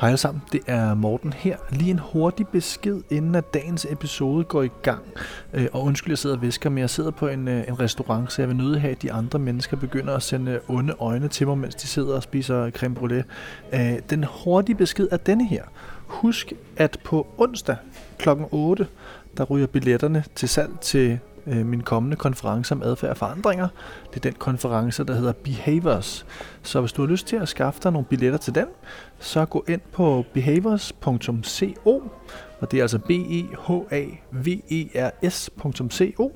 Hej alle sammen, det er Morten her. Lige en hurtig besked, inden at dagens episode går i gang. Øh, og undskyld, jeg sidder og visker, men jeg sidder på en, øh, en restaurant, så jeg vil nøde have, at de andre mennesker begynder at sende onde øjne til mig, mens de sidder og spiser creme brulee. Øh, den hurtige besked er denne her. Husk, at på onsdag kl. 8, der ryger billetterne til salg til øh, min kommende konference om adfærd og forandringer. Det er den konference, der hedder Behaviors. Så hvis du har lyst til at skaffe dig nogle billetter til den, så gå ind på behaviors.co, og det er altså b e h a v e r s.co.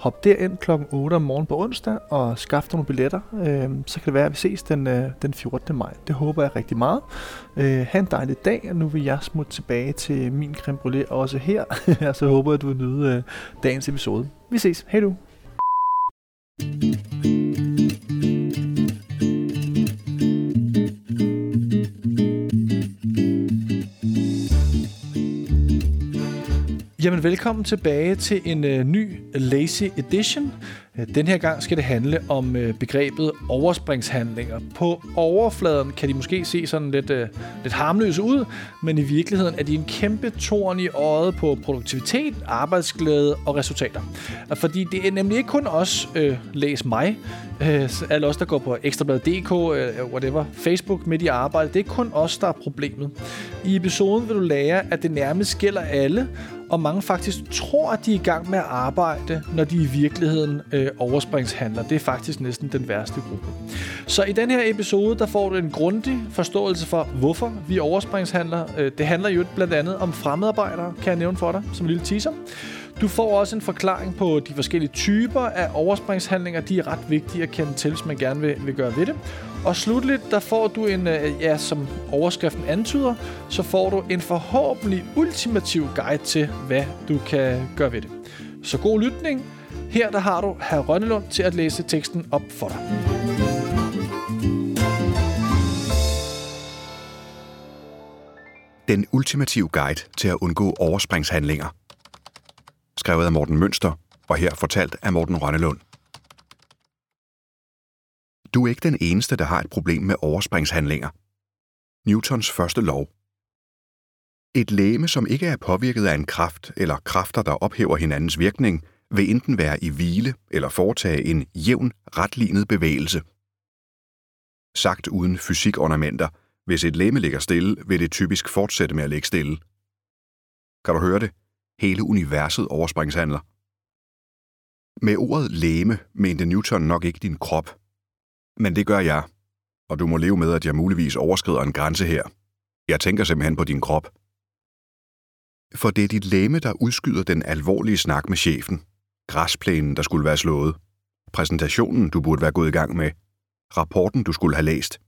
Hop derind kl. 8 om morgenen på onsdag og skaff dig nogle billetter. Øh, så kan det være, at vi ses den, øh, den 14. maj. Det håber jeg rigtig meget. Øh, ha' en dejlig dag, og nu vil jeg smutte tilbage til min creme brulee også her. så håber jeg, at du vil nyde øh, dagens episode. Vi ses. Hej du. Jamen velkommen tilbage til en øh, ny Lazy Edition. Øh, den her gang skal det handle om øh, begrebet overspringshandlinger. På overfladen kan de måske se sådan lidt, øh, lidt harmløse ud, men i virkeligheden er de en kæmpe torn i øjet på produktivitet, arbejdsglæde og resultater. Øh, fordi det er nemlig ikke kun os, øh, læs mig, øh, alle os, der går på ekstrabladet.dk, øh, øh, whatever, Facebook midt i arbejde, det er ikke kun os, der er problemet. I episoden vil du lære, at det nærmest gælder alle, og mange faktisk tror, at de er i gang med at arbejde, når de i virkeligheden øh, overspringshandler. Det er faktisk næsten den værste gruppe. Så i den her episode, der får du en grundig forståelse for, hvorfor vi overspringshandler. Øh, det handler jo blandt andet om fremmedarbejdere, kan jeg nævne for dig, som en lille teaser. Du får også en forklaring på de forskellige typer af overspringshandlinger. De er ret vigtige at kende til, hvis man gerne vil, vil gøre ved det. Og slutligt, der får du en, øh, ja, som overskriften antyder, så får du en forhåbentlig ultimativ guide til, hvad du kan gøre ved det. Så god lytning. Her der har du herr Rønnelund til at læse teksten op for dig. Den ultimative guide til at undgå overspringshandlinger. Skrevet af Morten Mønster, og her fortalt af Morten Rønnelund. Du er ikke den eneste, der har et problem med overspringshandlinger. Newtons første lov. Et læme, som ikke er påvirket af en kraft eller kræfter, der ophæver hinandens virkning, vil enten være i hvile eller foretage en jævn, retlignet bevægelse. Sagt uden fysikornamenter, hvis et læme ligger stille, vil det typisk fortsætte med at ligge stille. Kan du høre det? Hele universet overspringshandler. Med ordet læme mente Newton nok ikke din krop. Men det gør jeg, og du må leve med, at jeg muligvis overskrider en grænse her. Jeg tænker simpelthen på din krop. For det er dit læme, der udskyder den alvorlige snak med chefen. Græsplænen, der skulle være slået. Præsentationen, du burde være gået i gang med. Rapporten, du skulle have læst.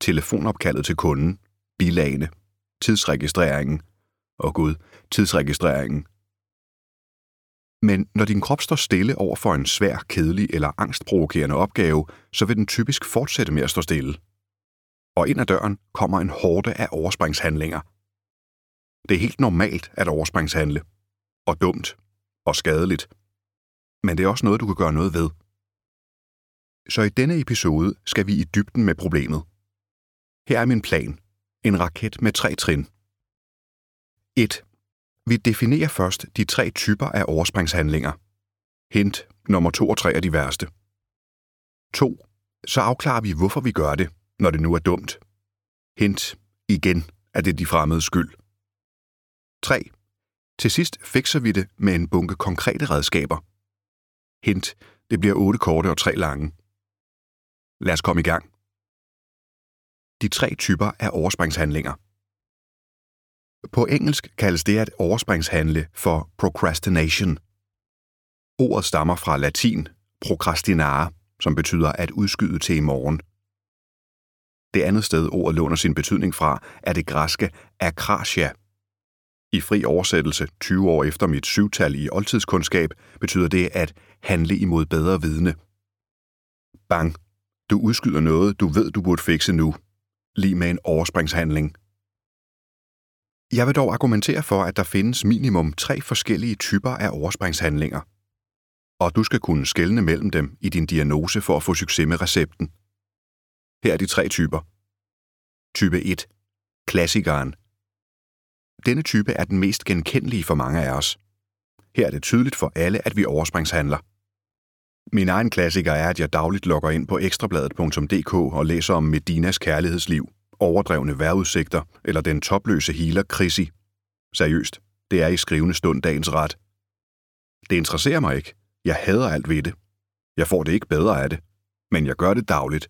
Telefonopkaldet til kunden. Bilagene. Tidsregistreringen. Og gud, tidsregistreringen. Men når din krop står stille over for en svær, kedelig eller angstprovokerende opgave, så vil den typisk fortsætte med at stå stille. Og ind ad døren kommer en hårde af overspringshandlinger. Det er helt normalt at overspringshandle. Og dumt. Og skadeligt. Men det er også noget, du kan gøre noget ved. Så i denne episode skal vi i dybden med problemet. Her er min plan. En raket med tre trin. 1. Vi definerer først de tre typer af overspringshandlinger. Hint, nummer 2 og 3 er de værste. 2. Så afklarer vi, hvorfor vi gør det, når det nu er dumt. Hint, igen er det de fremmede skyld. 3. Til sidst fikser vi det med en bunke konkrete redskaber. Hint, det bliver 8 korte og 3 lange. Lad os komme i gang. De tre typer af overspringshandlinger. På engelsk kaldes det at overspringshandle for procrastination. Ordet stammer fra latin procrastinare, som betyder at udskyde til i morgen. Det andet sted ordet låner sin betydning fra er det græske akrasia. I fri oversættelse 20 år efter mit syvtal i oldtidskundskab betyder det at handle imod bedre vidne. Bang. Du udskyder noget, du ved, du burde fikse nu. Lige med en overspringshandling. Jeg vil dog argumentere for, at der findes minimum tre forskellige typer af overspringshandlinger. Og du skal kunne skelne mellem dem i din diagnose for at få succes med recepten. Her er de tre typer. Type 1. Klassikeren. Denne type er den mest genkendelige for mange af os. Her er det tydeligt for alle, at vi overspringshandler. Min egen klassiker er, at jeg dagligt logger ind på ekstrabladet.dk og læser om Medinas kærlighedsliv, overdrevne vejrudsigter eller den topløse healer Chrissy. Seriøst, det er i skrivende stund dagens ret. Det interesserer mig ikke. Jeg hader alt ved det. Jeg får det ikke bedre af det. Men jeg gør det dagligt.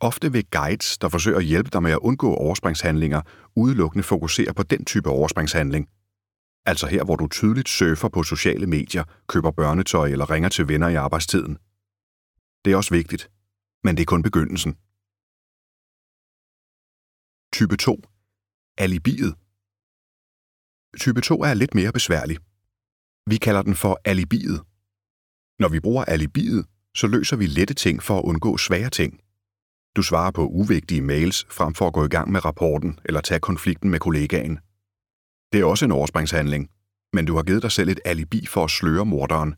Ofte vil guides, der forsøger at hjælpe dig med at undgå overspringshandlinger, udelukkende fokusere på den type overspringshandling. Altså her, hvor du tydeligt surfer på sociale medier, køber børnetøj eller ringer til venner i arbejdstiden. Det er også vigtigt, men det er kun begyndelsen. Type 2. Alibiet. Type 2 er lidt mere besværlig. Vi kalder den for alibiet. Når vi bruger alibiet, så løser vi lette ting for at undgå svære ting. Du svarer på uvigtige mails frem for at gå i gang med rapporten eller tage konflikten med kollegaen. Det er også en overspringshandling, men du har givet dig selv et alibi for at sløre morderen.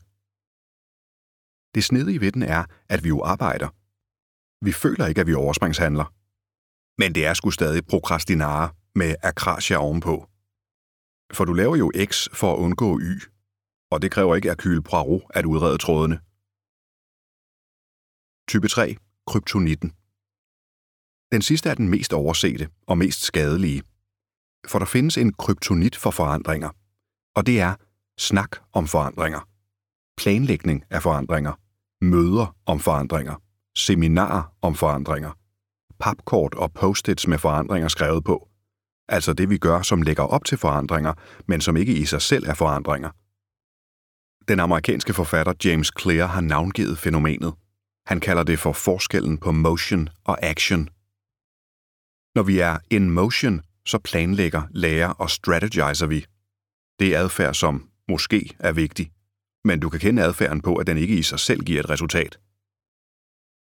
Det snedige ved den er, at vi jo arbejder. Vi føler ikke, at vi overspringshandler. Men det er sgu stadig prokrastinare med akrasia ovenpå. For du laver jo X for at undgå Y, og det kræver ikke Hercule Poirot at udrede trådene. Type 3. Kryptonitten. Den sidste er den mest oversete og mest skadelige. For der findes en kryptonit for forandringer, og det er snak om forandringer, planlægning af forandringer, møder om forandringer, seminarer om forandringer, papkort og post-its med forandringer skrevet på. Altså det, vi gør, som lægger op til forandringer, men som ikke i sig selv er forandringer. Den amerikanske forfatter James Clear har navngivet fænomenet. Han kalder det for forskellen på motion og action. Når vi er in motion, så planlægger, lærer og strategizer vi. Det er adfærd, som måske er vigtig, men du kan kende adfærden på, at den ikke i sig selv giver et resultat.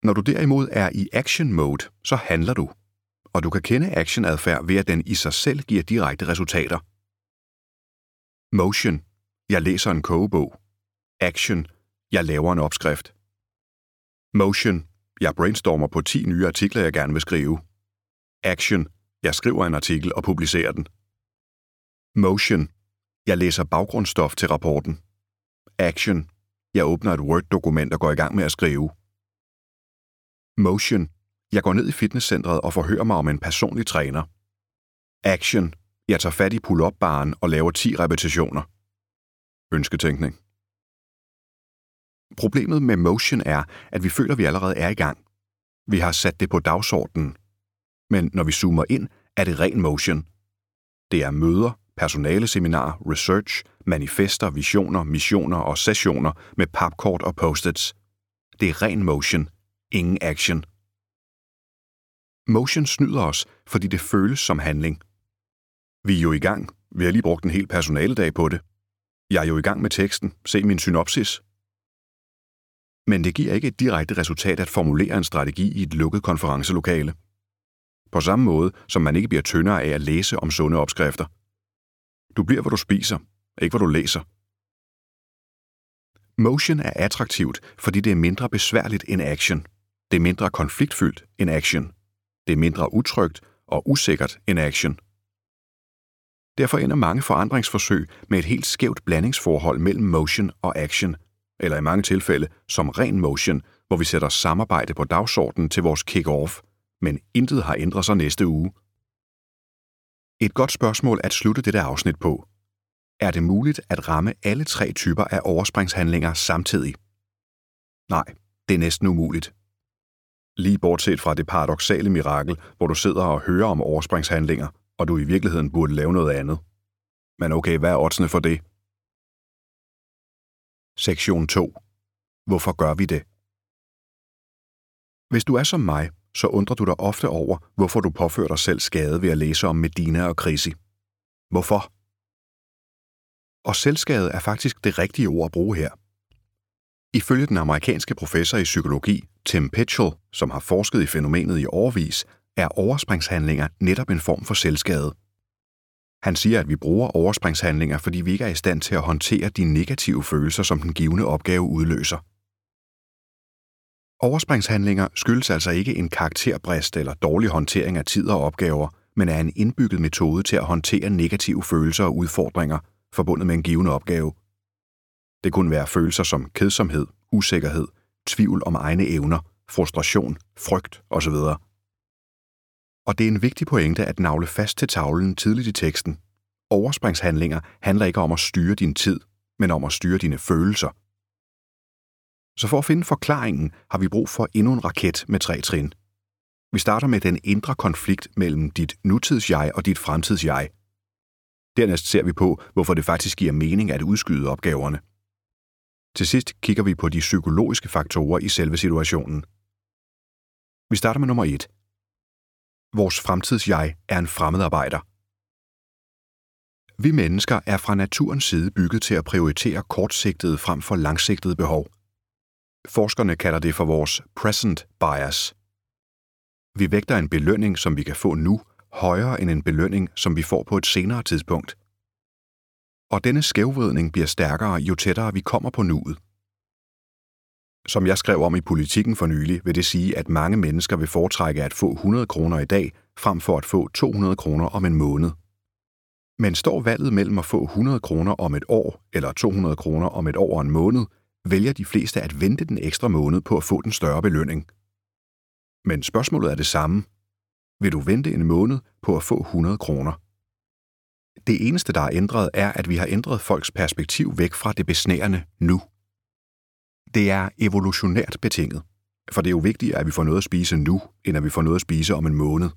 Når du derimod er i action mode, så handler du, og du kan kende actionadfærd ved, at den i sig selv giver direkte resultater. Motion. Jeg læser en kogebog. Action. Jeg laver en opskrift. Motion. Jeg brainstormer på 10 nye artikler, jeg gerne vil skrive. Action. Jeg skriver en artikel og publicerer den. Motion. Jeg læser baggrundsstof til rapporten. Action. Jeg åbner et Word-dokument og går i gang med at skrive. Motion. Jeg går ned i fitnesscentret og forhører mig om en personlig træner. Action. Jeg tager fat i pull-up-baren og laver 10 repetitioner. Ønsketænkning. Problemet med motion er, at vi føler, at vi allerede er i gang. Vi har sat det på dagsordenen. Men når vi zoomer ind, er det ren motion. Det er møder, personaleseminar, research, manifester, visioner, missioner og sessioner med papkort og post-its. Det er ren motion. Ingen action. Motion snyder os, fordi det føles som handling. Vi er jo i gang. Vi har lige brugt en hel personaledag på det. Jeg er jo i gang med teksten. Se min synopsis. Men det giver ikke et direkte resultat at formulere en strategi i et lukket konferencelokale. På samme måde, som man ikke bliver tyndere af at læse om sunde opskrifter. Du bliver, hvor du spiser, ikke hvor du læser. Motion er attraktivt, fordi det er mindre besværligt end action. Det er mindre konfliktfyldt end action. Det er mindre utrygt og usikkert end action. Derfor ender mange forandringsforsøg med et helt skævt blandingsforhold mellem motion og action, eller i mange tilfælde som ren motion, hvor vi sætter samarbejde på dagsordenen til vores kick-off, men intet har ændret sig næste uge. Et godt spørgsmål at slutte dette afsnit på. Er det muligt at ramme alle tre typer af overspringshandlinger samtidig? Nej, det er næsten umuligt. Lige bortset fra det paradoxale mirakel, hvor du sidder og hører om overspringshandlinger, og du i virkeligheden burde lave noget andet. Men okay, hvad er oddsene for det? Sektion 2. Hvorfor gør vi det? Hvis du er som mig, så undrer du dig ofte over, hvorfor du påfører dig selv skade ved at læse om Medina og Krisi. Hvorfor? Og selvskade er faktisk det rigtige ord at bruge her. Ifølge den amerikanske professor i psykologi, Tim Pitchell, som har forsket i fænomenet i årvis, er overspringshandlinger netop en form for selvskade. Han siger, at vi bruger overspringshandlinger, fordi vi ikke er i stand til at håndtere de negative følelser, som den givende opgave udløser. Overspringshandlinger skyldes altså ikke en karakterbrist eller dårlig håndtering af tid og opgaver, men er en indbygget metode til at håndtere negative følelser og udfordringer forbundet med en given opgave. Det kunne være følelser som kedsomhed, usikkerhed, tvivl om egne evner, frustration, frygt osv. Og det er en vigtig pointe at navle fast til tavlen tidligt i teksten. Overspringshandlinger handler ikke om at styre din tid, men om at styre dine følelser. Så for at finde forklaringen har vi brug for endnu en raket med tre trin. Vi starter med den indre konflikt mellem dit nutids-jeg og dit fremtids-jeg. Dernæst ser vi på, hvorfor det faktisk giver mening at udskyde opgaverne. Til sidst kigger vi på de psykologiske faktorer i selve situationen. Vi starter med nummer 1. Vores fremtidsjeg er en fremmedarbejder. Vi mennesker er fra naturens side bygget til at prioritere kortsigtede frem for langsigtede behov. Forskerne kalder det for vores present bias. Vi vægter en belønning, som vi kan få nu, højere end en belønning, som vi får på et senere tidspunkt. Og denne skævvridning bliver stærkere, jo tættere vi kommer på nuet. Som jeg skrev om i politikken for nylig, vil det sige, at mange mennesker vil foretrække at få 100 kroner i dag, frem for at få 200 kroner om en måned. Men står valget mellem at få 100 kroner om et år eller 200 kroner om et år og en måned, vælger de fleste at vente den ekstra måned på at få den større belønning. Men spørgsmålet er det samme. Vil du vente en måned på at få 100 kroner? Det eneste, der er ændret, er, at vi har ændret folks perspektiv væk fra det besnærende nu. Det er evolutionært betinget, for det er jo vigtigere, at vi får noget at spise nu, end at vi får noget at spise om en måned.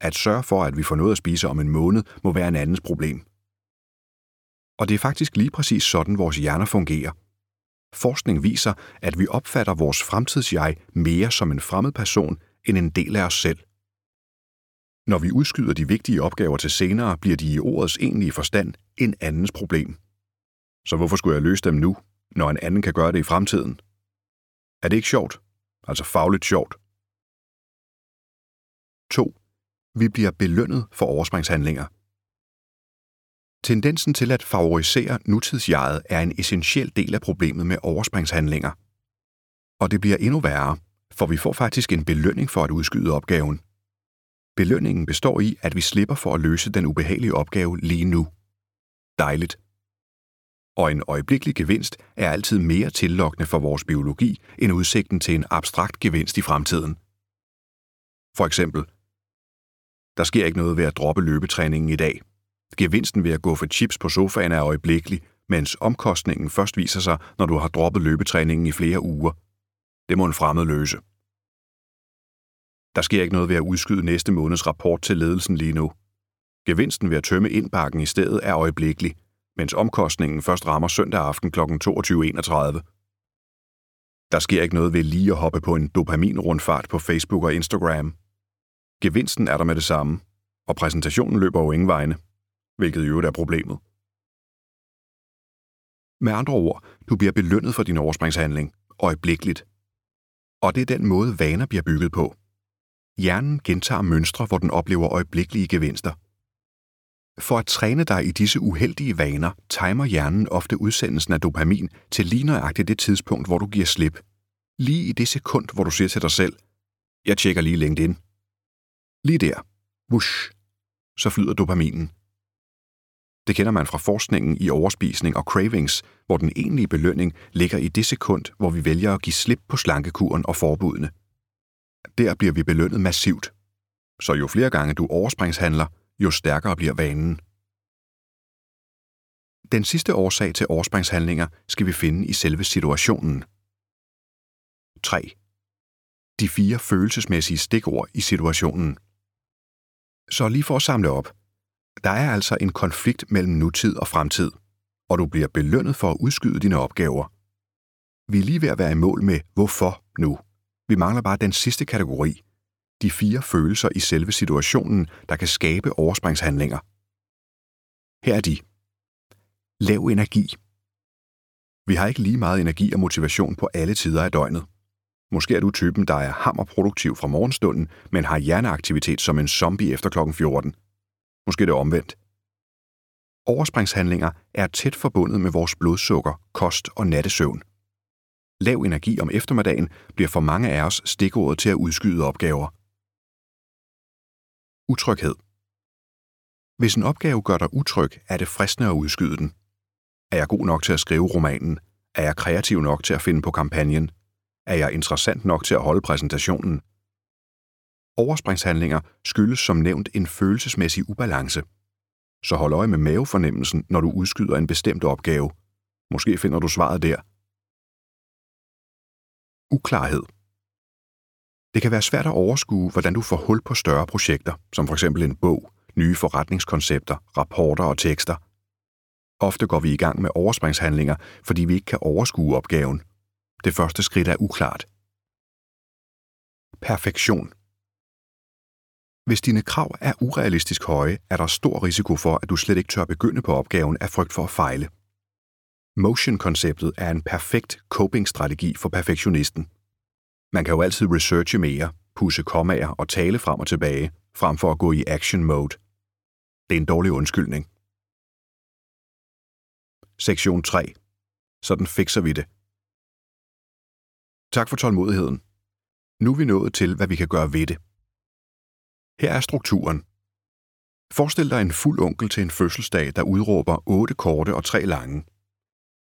At sørge for, at vi får noget at spise om en måned, må være en andens problem. Og det er faktisk lige præcis sådan, vores hjerner fungerer. Forskning viser, at vi opfatter vores fremtidsjeg mere som en fremmed person end en del af os selv. Når vi udskyder de vigtige opgaver til senere, bliver de i ordets egentlige forstand en andens problem. Så hvorfor skulle jeg løse dem nu, når en anden kan gøre det i fremtiden? Er det ikke sjovt? Altså fagligt sjovt. 2. Vi bliver belønnet for overspringshandlinger. Tendensen til at favorisere nutidsjeget er en essentiel del af problemet med overspringshandlinger. Og det bliver endnu værre, for vi får faktisk en belønning for at udskyde opgaven. Belønningen består i, at vi slipper for at løse den ubehagelige opgave lige nu. Dejligt. Og en øjeblikkelig gevinst er altid mere tillokkende for vores biologi end udsigten til en abstrakt gevinst i fremtiden. For eksempel, der sker ikke noget ved at droppe løbetræningen i dag. Gevinsten ved at gå for chips på sofaen er øjeblikkelig, mens omkostningen først viser sig, når du har droppet løbetræningen i flere uger. Det må en fremmed løse. Der sker ikke noget ved at udskyde næste måneds rapport til ledelsen lige nu. Gevinsten ved at tømme indbakken i stedet er øjeblikkelig, mens omkostningen først rammer søndag aften kl. 22.31. Der sker ikke noget ved lige at hoppe på en dopaminrundfart på Facebook og Instagram. Gevinsten er der med det samme, og præsentationen løber jo ingen vegne, hvilket jo er problemet. Med andre ord, du bliver belønnet for din overspringshandling, øjeblikkeligt. Og det er den måde, vaner bliver bygget på. Hjernen gentager mønstre, hvor den oplever øjeblikkelige gevinster. For at træne dig i disse uheldige vaner, timer hjernen ofte udsendelsen af dopamin til lige nøjagtigt det tidspunkt, hvor du giver slip. Lige i det sekund, hvor du siger til dig selv, jeg tjekker lige LinkedIn. Lige der, wush, så flyder dopaminen. Det kender man fra forskningen i overspisning og cravings, hvor den egentlige belønning ligger i det sekund, hvor vi vælger at give slip på slankekuren og forbudene. Der bliver vi belønnet massivt. Så jo flere gange du overspringshandler, jo stærkere bliver vanen. Den sidste årsag til overspringshandlinger skal vi finde i selve situationen. 3. De fire følelsesmæssige stikord i situationen. Så lige for at samle op. Der er altså en konflikt mellem nutid og fremtid, og du bliver belønnet for at udskyde dine opgaver. Vi er lige ved at være i mål med hvorfor nu. Vi mangler bare den sidste kategori. De fire følelser i selve situationen, der kan skabe overspringshandlinger. Her er de. Lav energi. Vi har ikke lige meget energi og motivation på alle tider af døgnet. Måske er du typen, der er hammerproduktiv fra morgenstunden, men har hjerneaktivitet som en zombie efter klokken 14. Måske det omvendt. Overspringshandlinger er tæt forbundet med vores blodsukker, kost og nattesøvn. Lav energi om eftermiddagen bliver for mange af os stikordet til at udskyde opgaver. Utryghed. Hvis en opgave gør dig utryg, er det fristende at udskyde den. Er jeg god nok til at skrive romanen? Er jeg kreativ nok til at finde på kampagnen? Er jeg interessant nok til at holde præsentationen? Overspringshandlinger skyldes som nævnt en følelsesmæssig ubalance. Så hold øje med mavefornemmelsen, når du udskyder en bestemt opgave. Måske finder du svaret der. Uklarhed. Det kan være svært at overskue, hvordan du får hul på større projekter, som f.eks. en bog, nye forretningskoncepter, rapporter og tekster. Ofte går vi i gang med overspringshandlinger, fordi vi ikke kan overskue opgaven. Det første skridt er uklart. Perfektion. Hvis dine krav er urealistisk høje, er der stor risiko for, at du slet ikke tør begynde på opgaven af frygt for at fejle. Motion-konceptet er en perfekt coping-strategi for perfektionisten. Man kan jo altid researche mere, pusse kommaer og tale frem og tilbage, frem for at gå i action mode. Det er en dårlig undskyldning. Sektion 3. Sådan fikser vi det. Tak for tålmodigheden. Nu er vi nået til, hvad vi kan gøre ved det. Her er strukturen. Forestil dig en fuld onkel til en fødselsdag, der udråber otte korte og tre lange.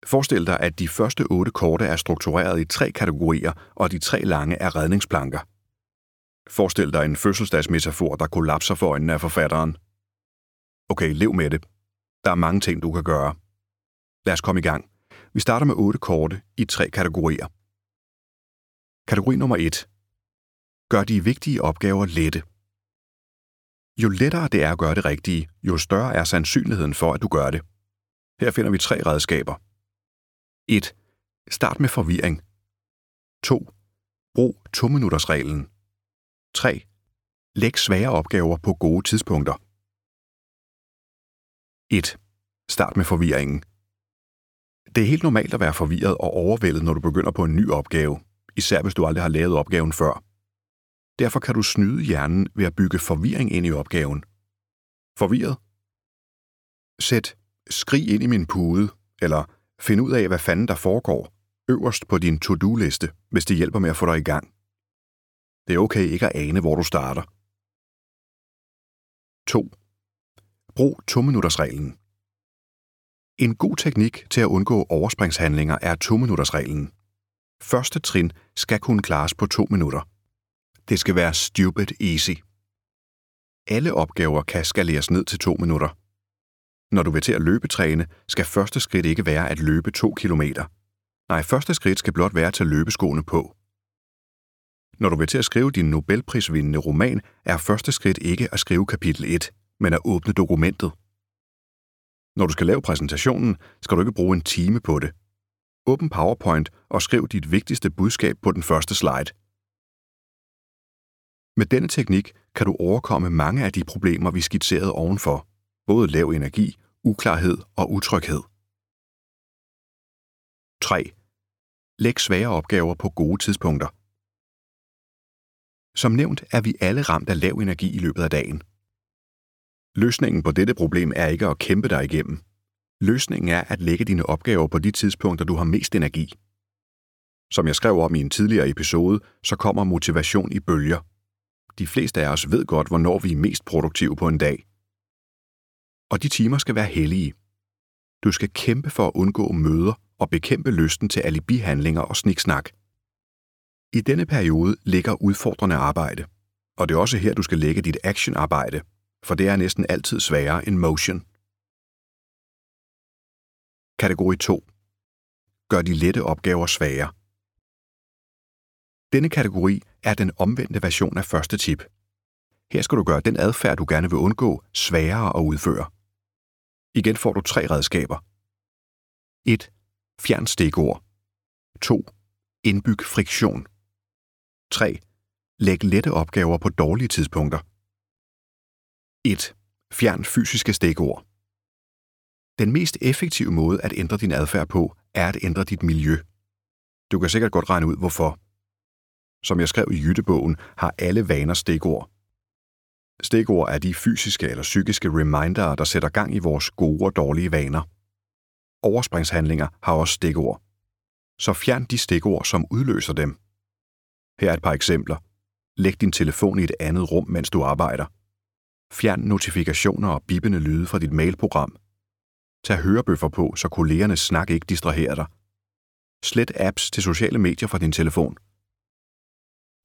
Forestil dig, at de første otte korte er struktureret i tre kategorier, og de tre lange er redningsplanker. Forestil dig en fødselsdagsmetafor, der kollapser for øjnene af forfatteren. Okay, lev med det. Der er mange ting, du kan gøre. Lad os komme i gang. Vi starter med otte korte i tre kategorier. Kategori nummer 1. Gør de vigtige opgaver lette. Jo lettere det er at gøre det rigtige, jo større er sandsynligheden for, at du gør det. Her finder vi tre redskaber. 1. Start med forvirring. 2. Brug 2-minutters-reglen. 3. Læg svære opgaver på gode tidspunkter. 1. Start med forvirringen. Det er helt normalt at være forvirret og overvældet, når du begynder på en ny opgave, især hvis du aldrig har lavet opgaven før. Derfor kan du snyde hjernen ved at bygge forvirring ind i opgaven. Forvirret? Sæt skrig ind i min pude, eller find ud af, hvad fanden der foregår, øverst på din to-do-liste, hvis det hjælper med at få dig i gang. Det er okay ikke at ane, hvor du starter. 2. Brug 2-minutters-reglen. En god teknik til at undgå overspringshandlinger er 2-minutters-reglen. Første trin skal kunne klares på 2 minutter. Det skal være stupid easy. Alle opgaver kan skaleres ned til 2 minutter. Når du vil til at løbetræne, skal første skridt ikke være at løbe 2 km. Nej, første skridt skal blot være at tage løbeskoene på. Når du vil til at skrive din Nobelprisvindende roman, er første skridt ikke at skrive kapitel 1, men at åbne dokumentet. Når du skal lave præsentationen, skal du ikke bruge en time på det. Åbn PowerPoint og skriv dit vigtigste budskab på den første slide. Med denne teknik kan du overkomme mange af de problemer, vi skitserede ovenfor. Både lav energi, uklarhed og utryghed. 3. Læg svære opgaver på gode tidspunkter. Som nævnt er vi alle ramt af lav energi i løbet af dagen. Løsningen på dette problem er ikke at kæmpe dig igennem. Løsningen er at lægge dine opgaver på de tidspunkter, du har mest energi. Som jeg skrev om i en tidligere episode, så kommer motivation i bølger. De fleste af os ved godt, hvornår vi er mest produktive på en dag. Og de timer skal være hellige. Du skal kæmpe for at undgå møder og bekæmpe lysten til alibihandlinger og sniksnak. I denne periode ligger udfordrende arbejde, og det er også her, du skal lægge dit actionarbejde, for det er næsten altid sværere end motion. Kategori 2. Gør de lette opgaver svære. Denne kategori er den omvendte version af første tip. Her skal du gøre den adfærd, du gerne vil undgå, sværere at udføre. Igen får du tre redskaber. 1. Fjern stikord. 2. Indbyg friktion. 3. Læg lette opgaver på dårlige tidspunkter. 1. Fjern fysiske stikord. Den mest effektive måde at ændre din adfærd på, er at ændre dit miljø. Du kan sikkert godt regne ud, hvorfor. Som jeg skrev i Jyttebogen, har alle vaner stikord. Stikord er de fysiske eller psykiske reminder, der sætter gang i vores gode og dårlige vaner. Overspringshandlinger har også stikord. så fjern de stikord, som udløser dem. Her er et par eksempler. Læg din telefon i et andet rum, mens du arbejder. Fjern notifikationer og bippende lyde fra dit mailprogram. Tag hørebøffer på, så kollegernes snak ikke distraherer dig. Slet apps til sociale medier fra din telefon.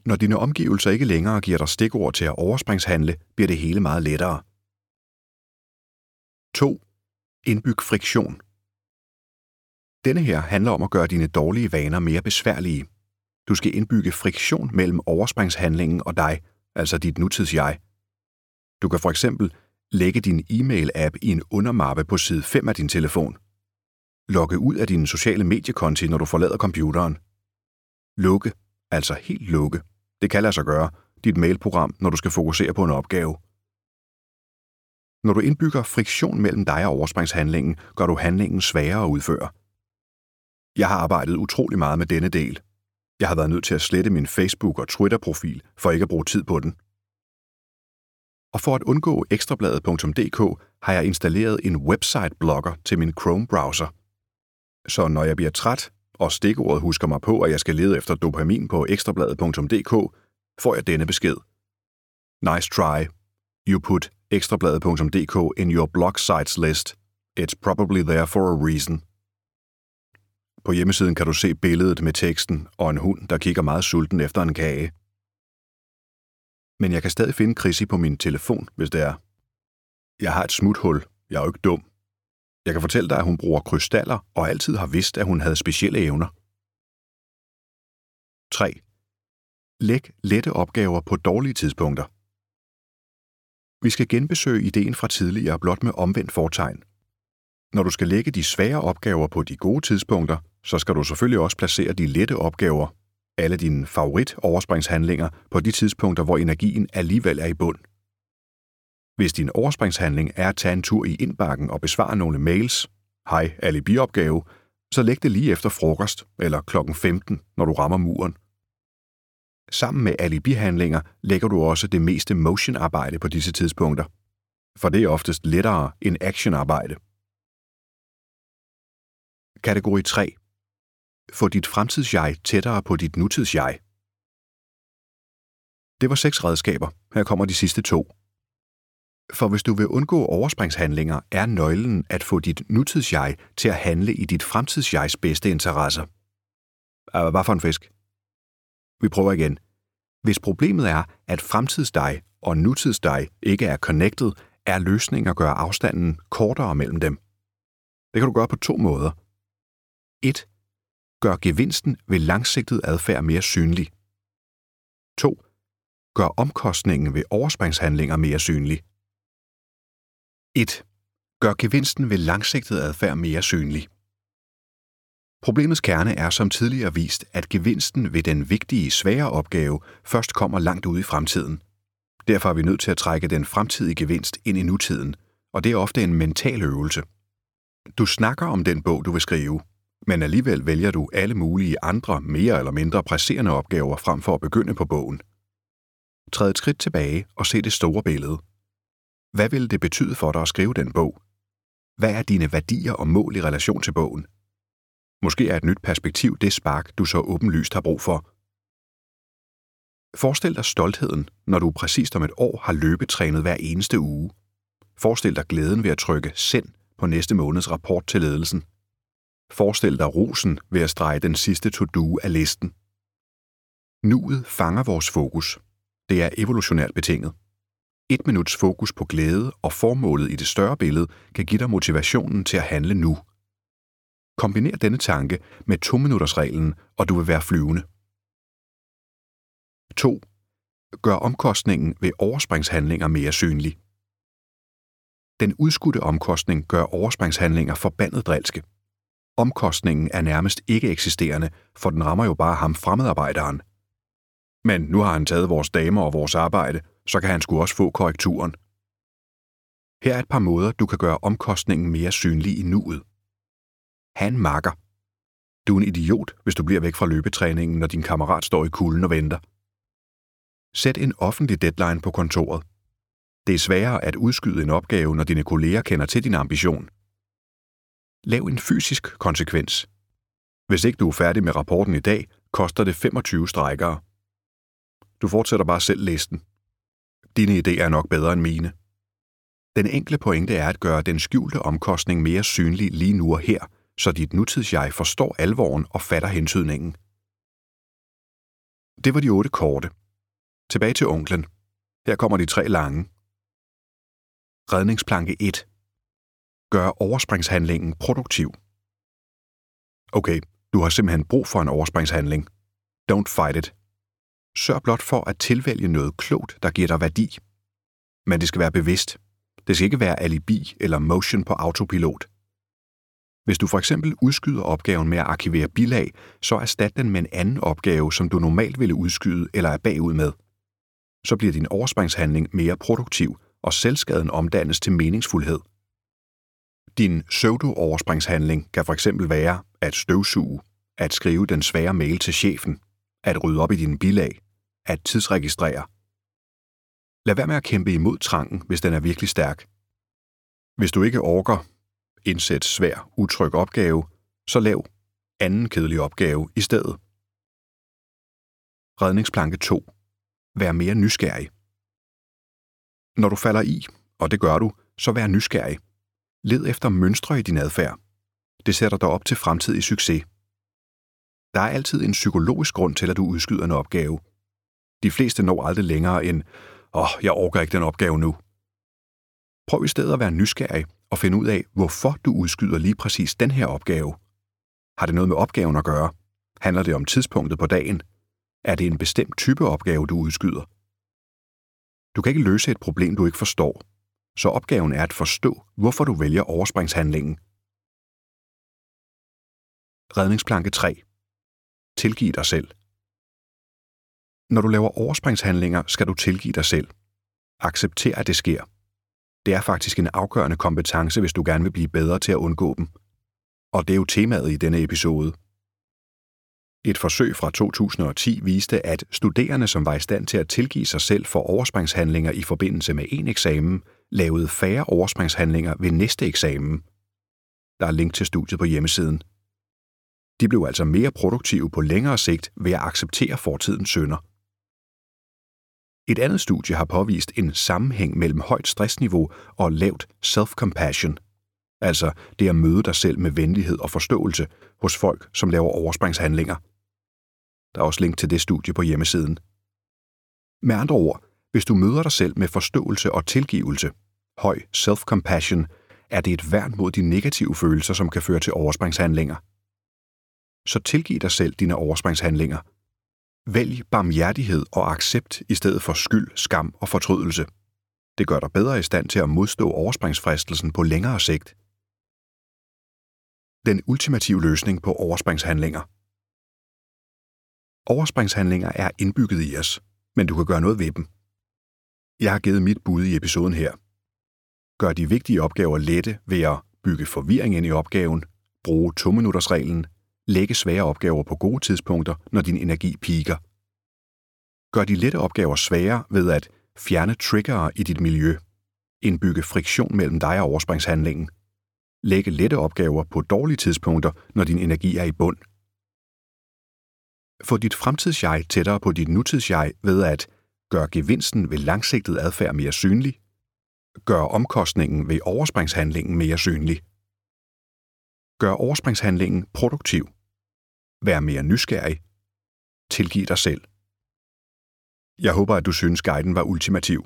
Når dine omgivelser ikke længere giver dig stikord til at overspringshandle, bliver det hele meget lettere. 2. Indbyg friktion. Denne her handler om at gøre dine dårlige vaner mere besværlige. Du skal indbygge friktion mellem overspringshandlingen og dig, altså dit nutids-jeg. Du kan for eksempel lægge din e-mail-app i en undermappe på side 5 af din telefon. Logge ud af dine sociale mediekonti, når du forlader computeren. Lukke, altså helt lukke. Det kan lade sig gøre, dit mailprogram, når du skal fokusere på en opgave. Når du indbygger friktion mellem dig og overspringshandlingen, gør du handlingen sværere at udføre. Jeg har arbejdet utrolig meget med denne del. Jeg har været nødt til at slette min Facebook- og Twitter-profil for ikke at bruge tid på den. Og for at undgå ekstrabladet.dk har jeg installeret en website-blogger til min Chrome-browser. Så når jeg bliver træt, og stikordet husker mig på, at jeg skal lede efter dopamin på ekstrabladet.dk, får jeg denne besked. Nice try. You put ekstrabladet.dk in your blog sites list. It's probably there for a reason. På hjemmesiden kan du se billedet med teksten og en hund, der kigger meget sulten efter en kage. Men jeg kan stadig finde Chrissy på min telefon, hvis det er. Jeg har et smuthul. Jeg er jo ikke dum. Jeg kan fortælle dig, at hun bruger krystaller og altid har vidst, at hun havde specielle evner. 3. Læg lette opgaver på dårlige tidspunkter. Vi skal genbesøge ideen fra tidligere blot med omvendt fortegn. Når du skal lægge de svære opgaver på de gode tidspunkter, så skal du selvfølgelig også placere de lette opgaver, alle dine favorit overspringshandlinger, på de tidspunkter, hvor energien alligevel er i bund. Hvis din overspringshandling er at tage en tur i indbakken og besvare nogle mails, hej alibiopgave, så læg det lige efter frokost eller klokken 15, når du rammer muren. Sammen med alibihandlinger lægger du også det meste motion-arbejde på disse tidspunkter. For det er oftest lettere end action-arbejde. Kategori 3. Få dit fremtidsjeg tættere på dit nutidsjeg. Det var seks redskaber. Her kommer de sidste to. For hvis du vil undgå overspringshandlinger, er nøglen at få dit nutidsjeg til at handle i dit fremtidsjegs bedste interesser. Ah, hvad for en fisk? Vi prøver igen. Hvis problemet er, at fremtidsdig og nutidsdig ikke er connected, er løsningen at gøre afstanden kortere mellem dem. Det kan du gøre på to måder. 1. Gør gevinsten ved langsigtet adfærd mere synlig. 2. Gør omkostningen ved overspringshandlinger mere synlig. 1. Gør gevinsten ved langsigtet adfærd mere synlig. Problemets kerne er som tidligere vist, at gevinsten ved den vigtige, svære opgave først kommer langt ude i fremtiden. Derfor er vi nødt til at trække den fremtidige gevinst ind i nutiden, og det er ofte en mental øvelse. Du snakker om den bog, du vil skrive, men alligevel vælger du alle mulige andre, mere eller mindre presserende opgaver frem for at begynde på bogen. Træd et skridt tilbage og se det store billede. Hvad vil det betyde for dig at skrive den bog? Hvad er dine værdier og mål i relation til bogen? Måske er et nyt perspektiv det spark, du så åbenlyst har brug for. Forestil dig stoltheden, når du præcist om et år har løbetrænet hver eneste uge. Forestil dig glæden ved at trykke send på næste måneds rapport til ledelsen. Forestil dig rosen ved at strege den sidste to-do af listen. Nuet fanger vores fokus. Det er evolutionært betinget. Et minuts fokus på glæde og formålet i det større billede kan give dig motivationen til at handle nu. Kombiner denne tanke med to-minutters-reglen, og du vil være flyvende. 2. Gør omkostningen ved overspringshandlinger mere synlig. Den udskudte omkostning gør overspringshandlinger forbandet drilske. Omkostningen er nærmest ikke eksisterende, for den rammer jo bare ham fremmedarbejderen. Men nu har han taget vores damer og vores arbejde, så kan han sgu også få korrekturen. Her er et par måder, du kan gøre omkostningen mere synlig i nuet. Han makker. Du er en idiot, hvis du bliver væk fra løbetræningen, når din kammerat står i kulden og venter. Sæt en offentlig deadline på kontoret. Det er sværere at udskyde en opgave, når dine kolleger kender til din ambition. Lav en fysisk konsekvens. Hvis ikke du er færdig med rapporten i dag, koster det 25 strækkere. Du fortsætter bare selv listen. Dine idéer er nok bedre end mine. Den enkle pointe er at gøre den skjulte omkostning mere synlig lige nu og her, så dit nutidsjeg forstår alvoren og fatter hentydningen. Det var de otte korte. Tilbage til onklen. Her kommer de tre lange. Redningsplanke 1. Gør overspringshandlingen produktiv. Okay, du har simpelthen brug for en overspringshandling. Don't fight it. Sørg blot for at tilvælge noget klogt, der giver dig værdi. Men det skal være bevidst. Det skal ikke være alibi eller motion på autopilot. Hvis du for eksempel udskyder opgaven med at arkivere bilag, så erstat den med en anden opgave, som du normalt ville udskyde eller er bagud med. Så bliver din overspringshandling mere produktiv, og selvskaden omdannes til meningsfuldhed. Din pseudo-overspringshandling kan for eksempel være at støvsuge, at skrive den svære mail til chefen, at rydde op i dine bilag, at tidsregistrere. Lad være med at kæmpe imod trangen, hvis den er virkelig stærk. Hvis du ikke orker, indsæt svær, utryg opgave, så lav anden kedelig opgave i stedet. Redningsplanke 2. Vær mere nysgerrig. Når du falder i, og det gør du, så vær nysgerrig. Led efter mønstre i din adfærd. Det sætter dig op til fremtidig succes. Der er altid en psykologisk grund til, at du udskyder en opgave. De fleste når aldrig længere end, åh, oh, jeg orker ikke den opgave nu. Prøv i stedet at være nysgerrig og finde ud af, hvorfor du udskyder lige præcis den her opgave. Har det noget med opgaven at gøre? Handler det om tidspunktet på dagen? Er det en bestemt type opgave, du udskyder? Du kan ikke løse et problem, du ikke forstår. Så opgaven er at forstå, hvorfor du vælger overspringshandlingen. Redningsplanke 3. Tilgiv dig selv. Når du laver overspringshandlinger, skal du tilgive dig selv. Accepter, at det sker. Det er faktisk en afgørende kompetence, hvis du gerne vil blive bedre til at undgå dem. Og det er jo temaet i denne episode. Et forsøg fra 2010 viste, at studerende, som var i stand til at tilgive sig selv for overspringshandlinger i forbindelse med en eksamen, lavede færre overspringshandlinger ved næste eksamen. Der er link til studiet på hjemmesiden. De blev altså mere produktive på længere sigt ved at acceptere fortidens synder. Et andet studie har påvist en sammenhæng mellem højt stressniveau og lavt self-compassion, altså det at møde dig selv med venlighed og forståelse hos folk, som laver overspringshandlinger. Der er også link til det studie på hjemmesiden. Med andre ord, hvis du møder dig selv med forståelse og tilgivelse, høj self-compassion, er det et værn mod de negative følelser, som kan føre til overspringshandlinger. Så tilgiv dig selv dine overspringshandlinger – Vælg barmhjertighed og accept i stedet for skyld, skam og fortrydelse. Det gør dig bedre i stand til at modstå overspringsfristelsen på længere sigt. Den ultimative løsning på overspringshandlinger. Overspringshandlinger er indbygget i os, men du kan gøre noget ved dem. Jeg har givet mit bud i episoden her. Gør de vigtige opgaver lette ved at bygge forvirring ind i opgaven, bruge to-minutters-reglen Lægge svære opgaver på gode tidspunkter, når din energi piker. Gør de lette opgaver svære ved at fjerne triggere i dit miljø. Indbygge friktion mellem dig og overspringshandlingen. Lægge lette opgaver på dårlige tidspunkter, når din energi er i bund. Få dit fremtidsjeg tættere på dit nutidsjeg ved at gøre gevinsten ved langsigtet adfærd mere synlig, gør omkostningen ved overspringshandlingen mere synlig, Gør overspringshandlingen produktiv. Vær mere nysgerrig. Tilgiv dig selv. Jeg håber, at du synes, guiden var ultimativ.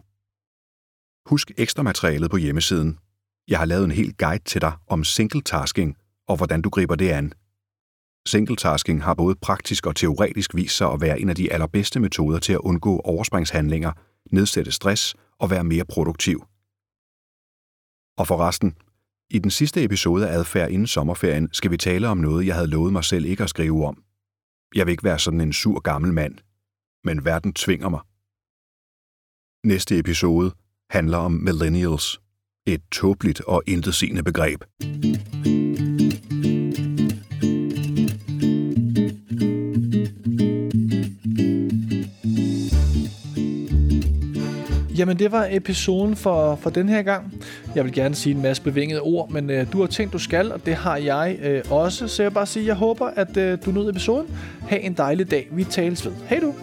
Husk ekstra materialet på hjemmesiden. Jeg har lavet en hel guide til dig om single tasking og hvordan du griber det an. Single tasking har både praktisk og teoretisk vist sig at være en af de allerbedste metoder til at undgå overspringshandlinger, nedsætte stress og være mere produktiv. Og forresten, i den sidste episode af Adfærd inden sommerferien skal vi tale om noget, jeg havde lovet mig selv ikke at skrive om. Jeg vil ikke være sådan en sur gammel mand, men verden tvinger mig. Næste episode handler om millennials. Et tåbeligt og intetsigende begreb. Jamen, det var episoden for, for den her gang. Jeg vil gerne sige en masse bevingede ord, men øh, du har tænkt, du skal, og det har jeg øh, også. Så jeg vil bare sige, at jeg håber, at øh, du nød episoden. Ha' en dejlig dag. Vi tales ved. Hej du!